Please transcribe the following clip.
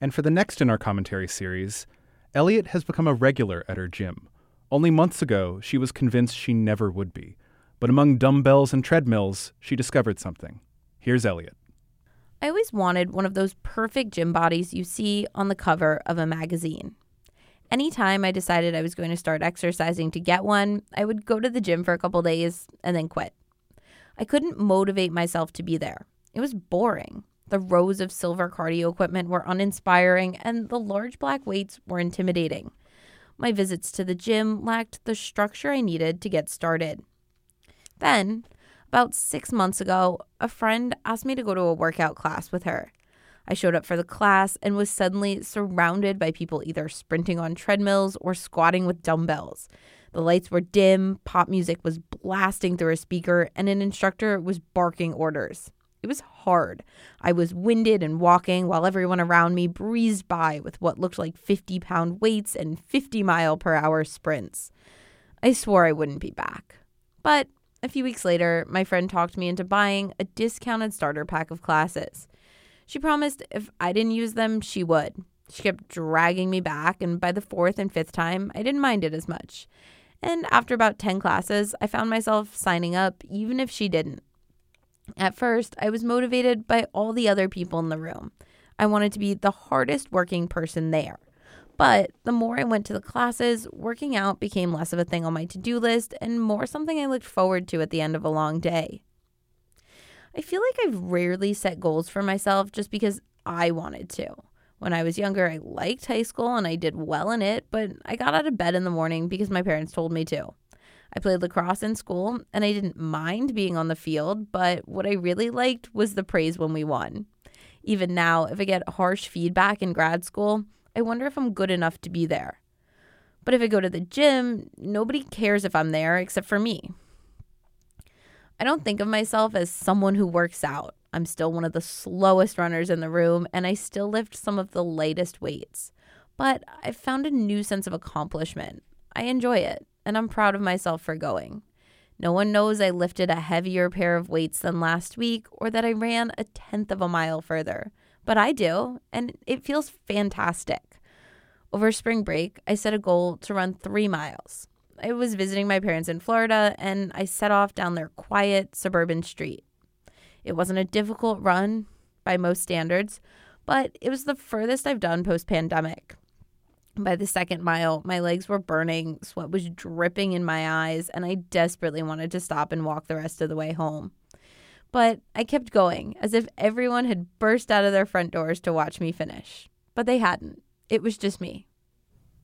And for the next in our commentary series, Elliot has become a regular at her gym. Only months ago, she was convinced she never would be. But among dumbbells and treadmills, she discovered something. Here's Elliot. I always wanted one of those perfect gym bodies you see on the cover of a magazine. Anytime I decided I was going to start exercising to get one, I would go to the gym for a couple days and then quit. I couldn't motivate myself to be there. It was boring. The rows of silver cardio equipment were uninspiring, and the large black weights were intimidating. My visits to the gym lacked the structure I needed to get started. Then, about six months ago, a friend asked me to go to a workout class with her. I showed up for the class and was suddenly surrounded by people either sprinting on treadmills or squatting with dumbbells. The lights were dim, pop music was blasting through a speaker, and an instructor was barking orders. It was hard. I was winded and walking while everyone around me breezed by with what looked like 50 pound weights and 50 mile per hour sprints. I swore I wouldn't be back. But a few weeks later, my friend talked me into buying a discounted starter pack of classes. She promised if I didn't use them, she would. She kept dragging me back, and by the fourth and fifth time, I didn't mind it as much. And after about 10 classes, I found myself signing up, even if she didn't. At first, I was motivated by all the other people in the room. I wanted to be the hardest working person there. But the more I went to the classes, working out became less of a thing on my to do list and more something I looked forward to at the end of a long day. I feel like I've rarely set goals for myself just because I wanted to. When I was younger, I liked high school and I did well in it, but I got out of bed in the morning because my parents told me to. I played lacrosse in school and I didn't mind being on the field, but what I really liked was the praise when we won. Even now, if I get harsh feedback in grad school, I wonder if I'm good enough to be there. But if I go to the gym, nobody cares if I'm there except for me. I don't think of myself as someone who works out. I'm still one of the slowest runners in the room, and I still lift some of the lightest weights. But I've found a new sense of accomplishment. I enjoy it and I'm proud of myself for going. No one knows I lifted a heavier pair of weights than last week or that I ran a tenth of a mile further, but I do, and it feels fantastic. Over spring break, I set a goal to run three miles. I was visiting my parents in Florida and I set off down their quiet suburban street. It wasn't a difficult run by most standards, but it was the furthest I've done post pandemic. By the second mile, my legs were burning, sweat was dripping in my eyes, and I desperately wanted to stop and walk the rest of the way home. But I kept going, as if everyone had burst out of their front doors to watch me finish. But they hadn't. It was just me.